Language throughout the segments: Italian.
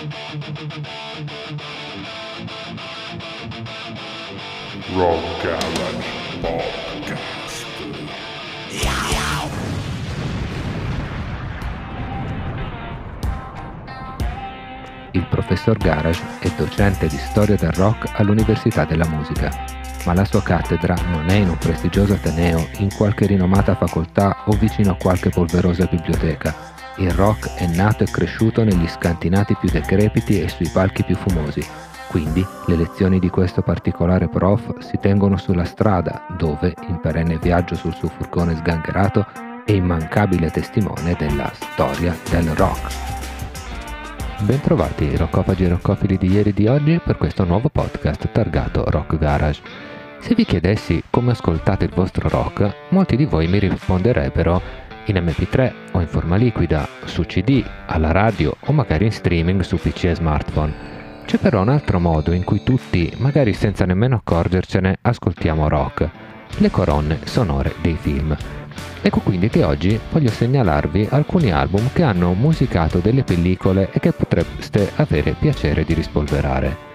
Rock Garage Podcast. Il professor Garage è docente di storia del rock all'Università della Musica, ma la sua cattedra non è in un prestigioso ateneo, in qualche rinomata facoltà o vicino a qualche polverosa biblioteca. Il rock è nato e cresciuto negli scantinati più decrepiti e sui palchi più fumosi. Quindi le lezioni di questo particolare prof si tengono sulla strada, dove, in perenne viaggio sul suo furgone sgangherato, è immancabile testimone della storia del rock. Bentrovati roccofagi e roccofili di ieri e di oggi per questo nuovo podcast targato Rock Garage. Se vi chiedessi come ascoltate il vostro rock, molti di voi mi risponderebbero in MP3 o in forma liquida, su CD, alla radio o magari in streaming su PC e smartphone. C'è però un altro modo in cui tutti, magari senza nemmeno accorgercene, ascoltiamo rock, le colonne sonore dei film. Ecco quindi che oggi voglio segnalarvi alcuni album che hanno musicato delle pellicole e che potreste avere piacere di rispolverare.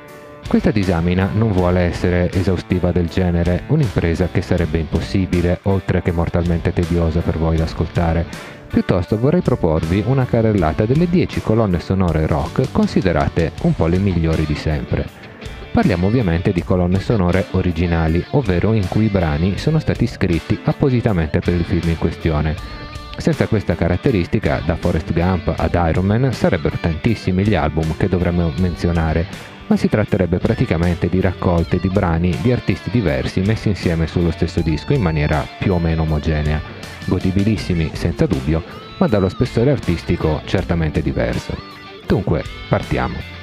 Questa disamina non vuole essere esaustiva del genere, un'impresa che sarebbe impossibile, oltre che mortalmente tediosa per voi da ascoltare. Piuttosto vorrei proporvi una carrellata delle 10 colonne sonore rock considerate un po' le migliori di sempre. Parliamo ovviamente di colonne sonore originali, ovvero in cui i brani sono stati scritti appositamente per il film in questione. Senza questa caratteristica, da Forrest Gump ad Iron Man, sarebbero tantissimi gli album che dovremmo menzionare, ma si tratterebbe praticamente di raccolte di brani di artisti diversi messi insieme sullo stesso disco in maniera più o meno omogenea, godibilissimi senza dubbio, ma dallo spessore artistico certamente diverso. Dunque, partiamo.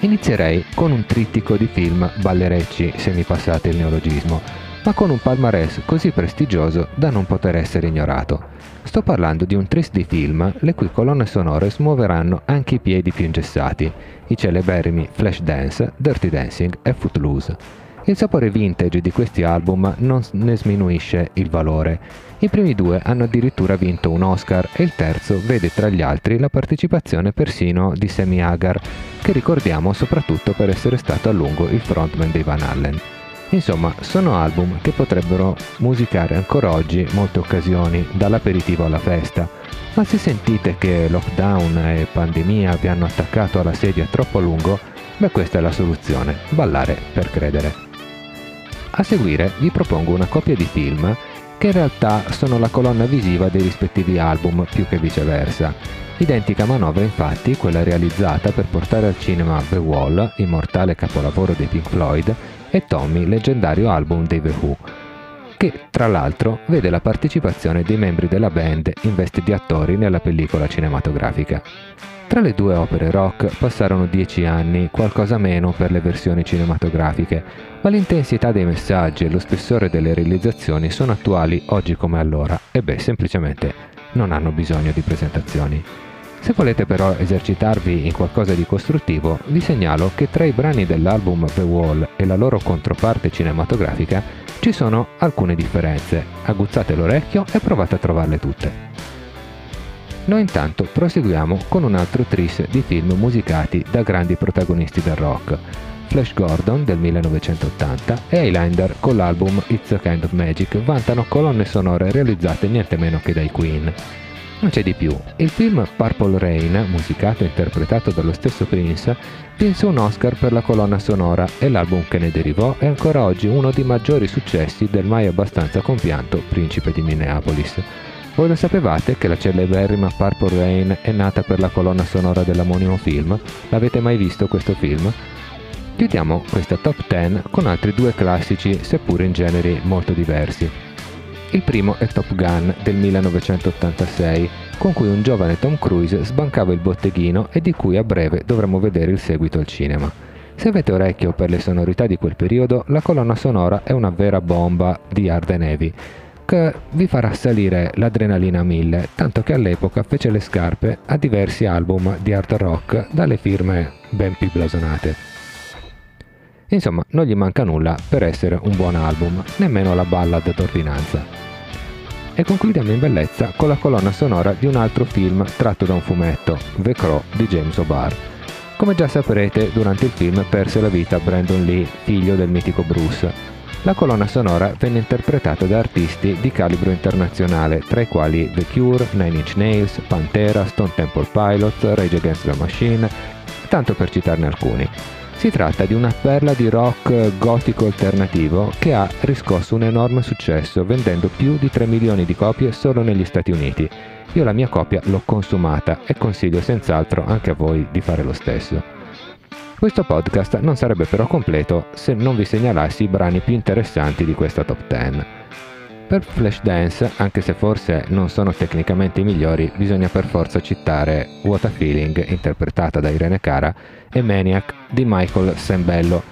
Inizierei con un trittico di film ballerecci, se mi passate il neologismo, ma con un palmarès così prestigioso da non poter essere ignorato. Sto parlando di un tris di film le cui colonne sonore smuoveranno anche i piedi più ingessati, i celeberrimi Flashdance, Dirty Dancing e Footloose. Il sapore vintage di questi album non ne sminuisce il valore. I primi due hanno addirittura vinto un Oscar e il terzo vede tra gli altri la partecipazione persino di Sammy Hagar, che ricordiamo soprattutto per essere stato a lungo il frontman dei Van Allen. Insomma, sono album che potrebbero musicare ancora oggi molte occasioni, dall'aperitivo alla festa, ma se sentite che lockdown e pandemia vi hanno attaccato alla sedia troppo a lungo, beh questa è la soluzione, ballare per credere. A seguire vi propongo una coppia di film che in realtà sono la colonna visiva dei rispettivi album più che viceversa. Identica manovra infatti quella realizzata per portare al cinema The Wall, immortale capolavoro dei Pink Floyd, e Tommy, leggendario album dei The Who, che tra l'altro vede la partecipazione dei membri della band in veste di attori nella pellicola cinematografica. Tra le due opere rock passarono dieci anni, qualcosa meno per le versioni cinematografiche, ma l'intensità dei messaggi e lo spessore delle realizzazioni sono attuali oggi come allora e beh, semplicemente non hanno bisogno di presentazioni. Se volete però esercitarvi in qualcosa di costruttivo, vi segnalo che tra i brani dell'album The Wall e la loro controparte cinematografica ci sono alcune differenze. Aguzzate l'orecchio e provate a trovarle tutte. Noi intanto proseguiamo con un altro tris di film musicati da grandi protagonisti del rock, Flash Gordon del 1980 e Highlander con l'album It's a Kind of Magic vantano colonne sonore realizzate niente meno che dai Queen. Non c'è di più, il film Purple Rain, musicato e interpretato dallo stesso Prince, vinse un Oscar per la colonna sonora e l'album che ne derivò è ancora oggi uno dei maggiori successi del mai abbastanza compianto Principe di Minneapolis. Voi lo sapevate che la celeberrima Purple Rain è nata per la colonna sonora dell'omonimo film? L'avete mai visto questo film? Chiudiamo questa top 10 con altri due classici, seppur in generi molto diversi. Il primo è Top Gun del 1986, con cui un giovane Tom Cruise sbancava il botteghino e di cui a breve dovremo vedere il seguito al cinema. Se avete orecchio per le sonorità di quel periodo, la colonna sonora è una vera bomba di hard and heavy, che vi farà salire l'adrenalina a mille, tanto che all'epoca fece le scarpe a diversi album di hard rock dalle firme ben più blasonate. Insomma, non gli manca nulla per essere un buon album, nemmeno la ballad d'ordinanza. e concludiamo in bellezza con la colonna sonora di un altro film tratto da un fumetto, The Crow di James O'Barr. Come già saprete, durante il film perse la vita Brandon Lee, figlio del mitico Bruce. La colonna sonora venne interpretata da artisti di calibro internazionale, tra i quali The Cure, Nine Inch Nails, Pantera, Stone Temple Pilots, Rage Against the Machine, tanto per citarne alcuni. Si tratta di una perla di rock gotico alternativo che ha riscosso un enorme successo vendendo più di 3 milioni di copie solo negli Stati Uniti. Io la mia copia l'ho consumata e consiglio senz'altro anche a voi di fare lo stesso. Questo podcast non sarebbe però completo se non vi segnalassi i brani più interessanti di questa top 10. Per Flashdance, anche se forse non sono tecnicamente i migliori, bisogna per forza citare What a Feeling, interpretata da Irene Cara, e Maniac di Michael Sembello,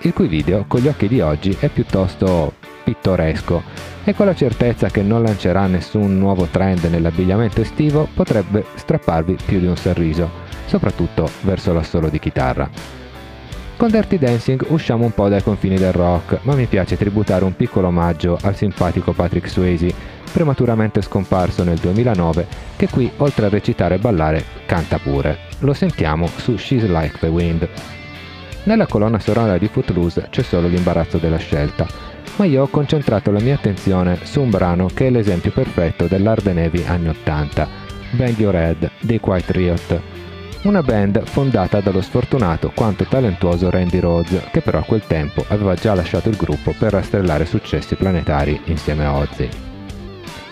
il cui video con gli occhi di oggi è piuttosto pittoresco e con la certezza che non lancerà nessun nuovo trend nell'abbigliamento estivo potrebbe strapparvi più di un sorriso, soprattutto verso l'assolo di chitarra. Con Dirty Dancing usciamo un po' dai confini del rock, ma mi piace tributare un piccolo omaggio al simpatico Patrick Swayze, prematuramente scomparso nel 2009, che qui, oltre a recitare e ballare, canta pure. Lo sentiamo su She's Like the Wind. Nella colonna sonora di Footloose c'è solo l'imbarazzo della scelta, ma io ho concentrato la mia attenzione su un brano che è l'esempio perfetto dell'Hard Navy anni 80, Bang Your Head dei Quiet Riot, una band fondata dallo sfortunato quanto talentuoso Randy Rhodes, che però a quel tempo aveva già lasciato il gruppo per rastrellare successi planetari insieme a Ozzy.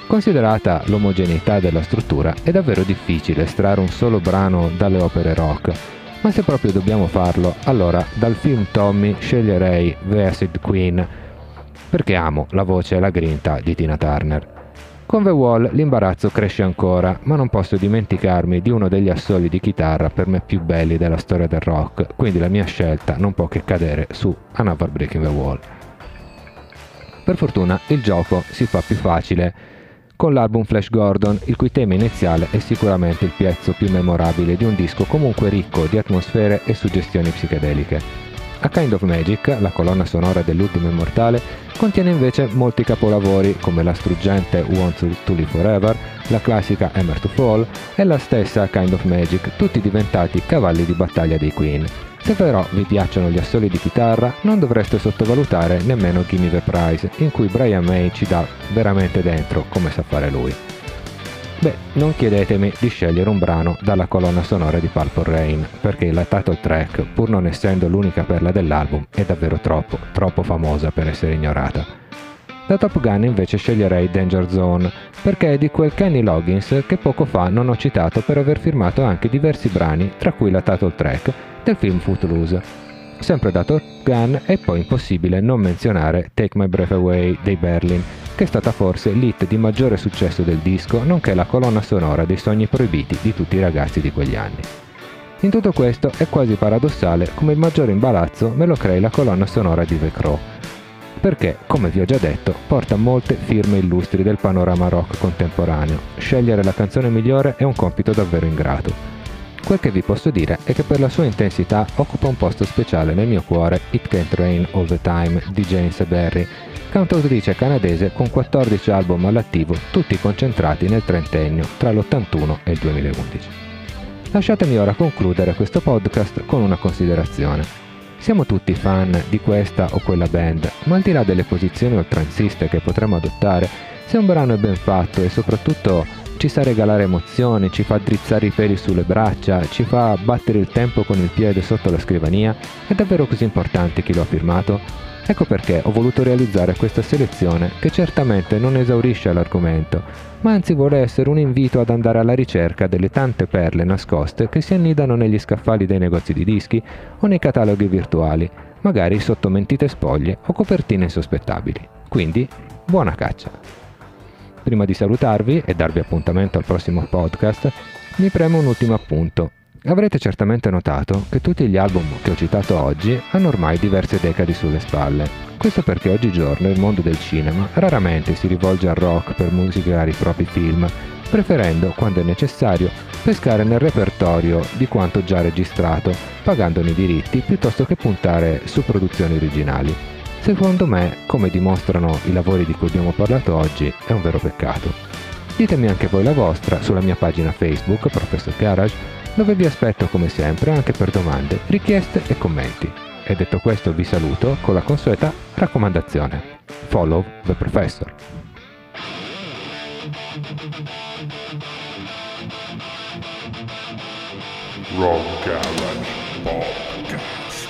Considerata l'omogeneità della struttura, è davvero difficile estrarre un solo brano dalle opere rock, ma se proprio dobbiamo farlo, allora dal film Tommy sceglierei The Acid Queen, perché amo la voce e la grinta di Tina Turner. Con The Wall l'imbarazzo cresce ancora, ma non posso dimenticarmi di uno degli assoli di chitarra per me più belli della storia del rock, quindi la mia scelta non può che cadere su Another Breaking the Wall. Per fortuna il gioco si fa più facile con l'album Flash Gordon, il cui tema iniziale è sicuramente il pezzo più memorabile di un disco comunque ricco di atmosfere e suggestioni psichedeliche. A Kind of Magic, la colonna sonora dell'ultimo immortale, contiene invece molti capolavori come la struggente Want to Live Forever, la classica Hammer to Fall e la stessa Kind of Magic, tutti diventati cavalli di battaglia dei Queen. Se però vi piacciono gli assoli di chitarra, non dovreste sottovalutare nemmeno Gimme the Prize, in cui Brian May ci dà veramente dentro come sa fare lui. Beh, non chiedetemi di scegliere un brano dalla colonna sonora di Purple Rain, perché la title track, pur non essendo l'unica perla dell'album, è davvero troppo, troppo famosa per essere ignorata. Da Top Gun invece sceglierei Danger Zone, perché è di quel Kenny Loggins che poco fa non ho citato per aver firmato anche diversi brani, tra cui la title track del film Footloose. Sempre da Top Gun è poi impossibile non menzionare Take My Breath Away dei Berlin, che è stata forse l'hit di maggiore successo del disco, nonché la colonna sonora dei sogni proibiti di tutti i ragazzi di quegli anni. In tutto questo è quasi paradossale come il maggiore imbarazzo me lo crei la colonna sonora di The Crow, perché, come vi ho già detto, porta molte firme illustri del panorama rock contemporaneo. Scegliere la canzone migliore è un compito davvero ingrato. Quel che vi posso dire è che per la sua intensità occupa un posto speciale nel mio cuore It Can't Rain All the Time di James Berry, cantautrice canadese con 14 album all'attivo, tutti concentrati nel trentennio tra l'81 e il 2011. Lasciatemi ora concludere questo podcast con una considerazione. Siamo tutti fan di questa o quella band, ma al di là delle posizioni oltranziste che potremmo adottare, se un brano è ben fatto e soprattutto ci sa regalare emozioni, ci fa drizzare i peli sulle braccia, ci fa battere il tempo con il piede sotto la scrivania, è davvero così importante chi lo ha firmato? Ecco perché ho voluto realizzare questa selezione che certamente non esaurisce l'argomento, ma anzi vuole essere un invito ad andare alla ricerca delle tante perle nascoste che si annidano negli scaffali dei negozi di dischi o nei cataloghi virtuali, magari sotto mentite spoglie o copertine insospettabili. Quindi, buona caccia! Prima di salutarvi e darvi appuntamento al prossimo podcast, mi premo un ultimo appunto Avrete certamente notato che tutti gli album che ho citato oggi hanno ormai diverse decadi sulle spalle. Questo perché oggigiorno il mondo del cinema raramente si rivolge al rock per musicare i propri film, preferendo, quando è necessario, pescare nel repertorio di quanto già registrato, pagandone i diritti piuttosto che puntare su produzioni originali. Secondo me, come dimostrano i lavori di cui abbiamo parlato oggi, è un vero peccato. Ditemi anche voi la vostra sulla mia pagina Facebook, Professor Garage, dove vi aspetto come sempre anche per domande, richieste e commenti. E detto questo vi saluto con la consueta raccomandazione. Follow the Professor. Rock Garage Podcast.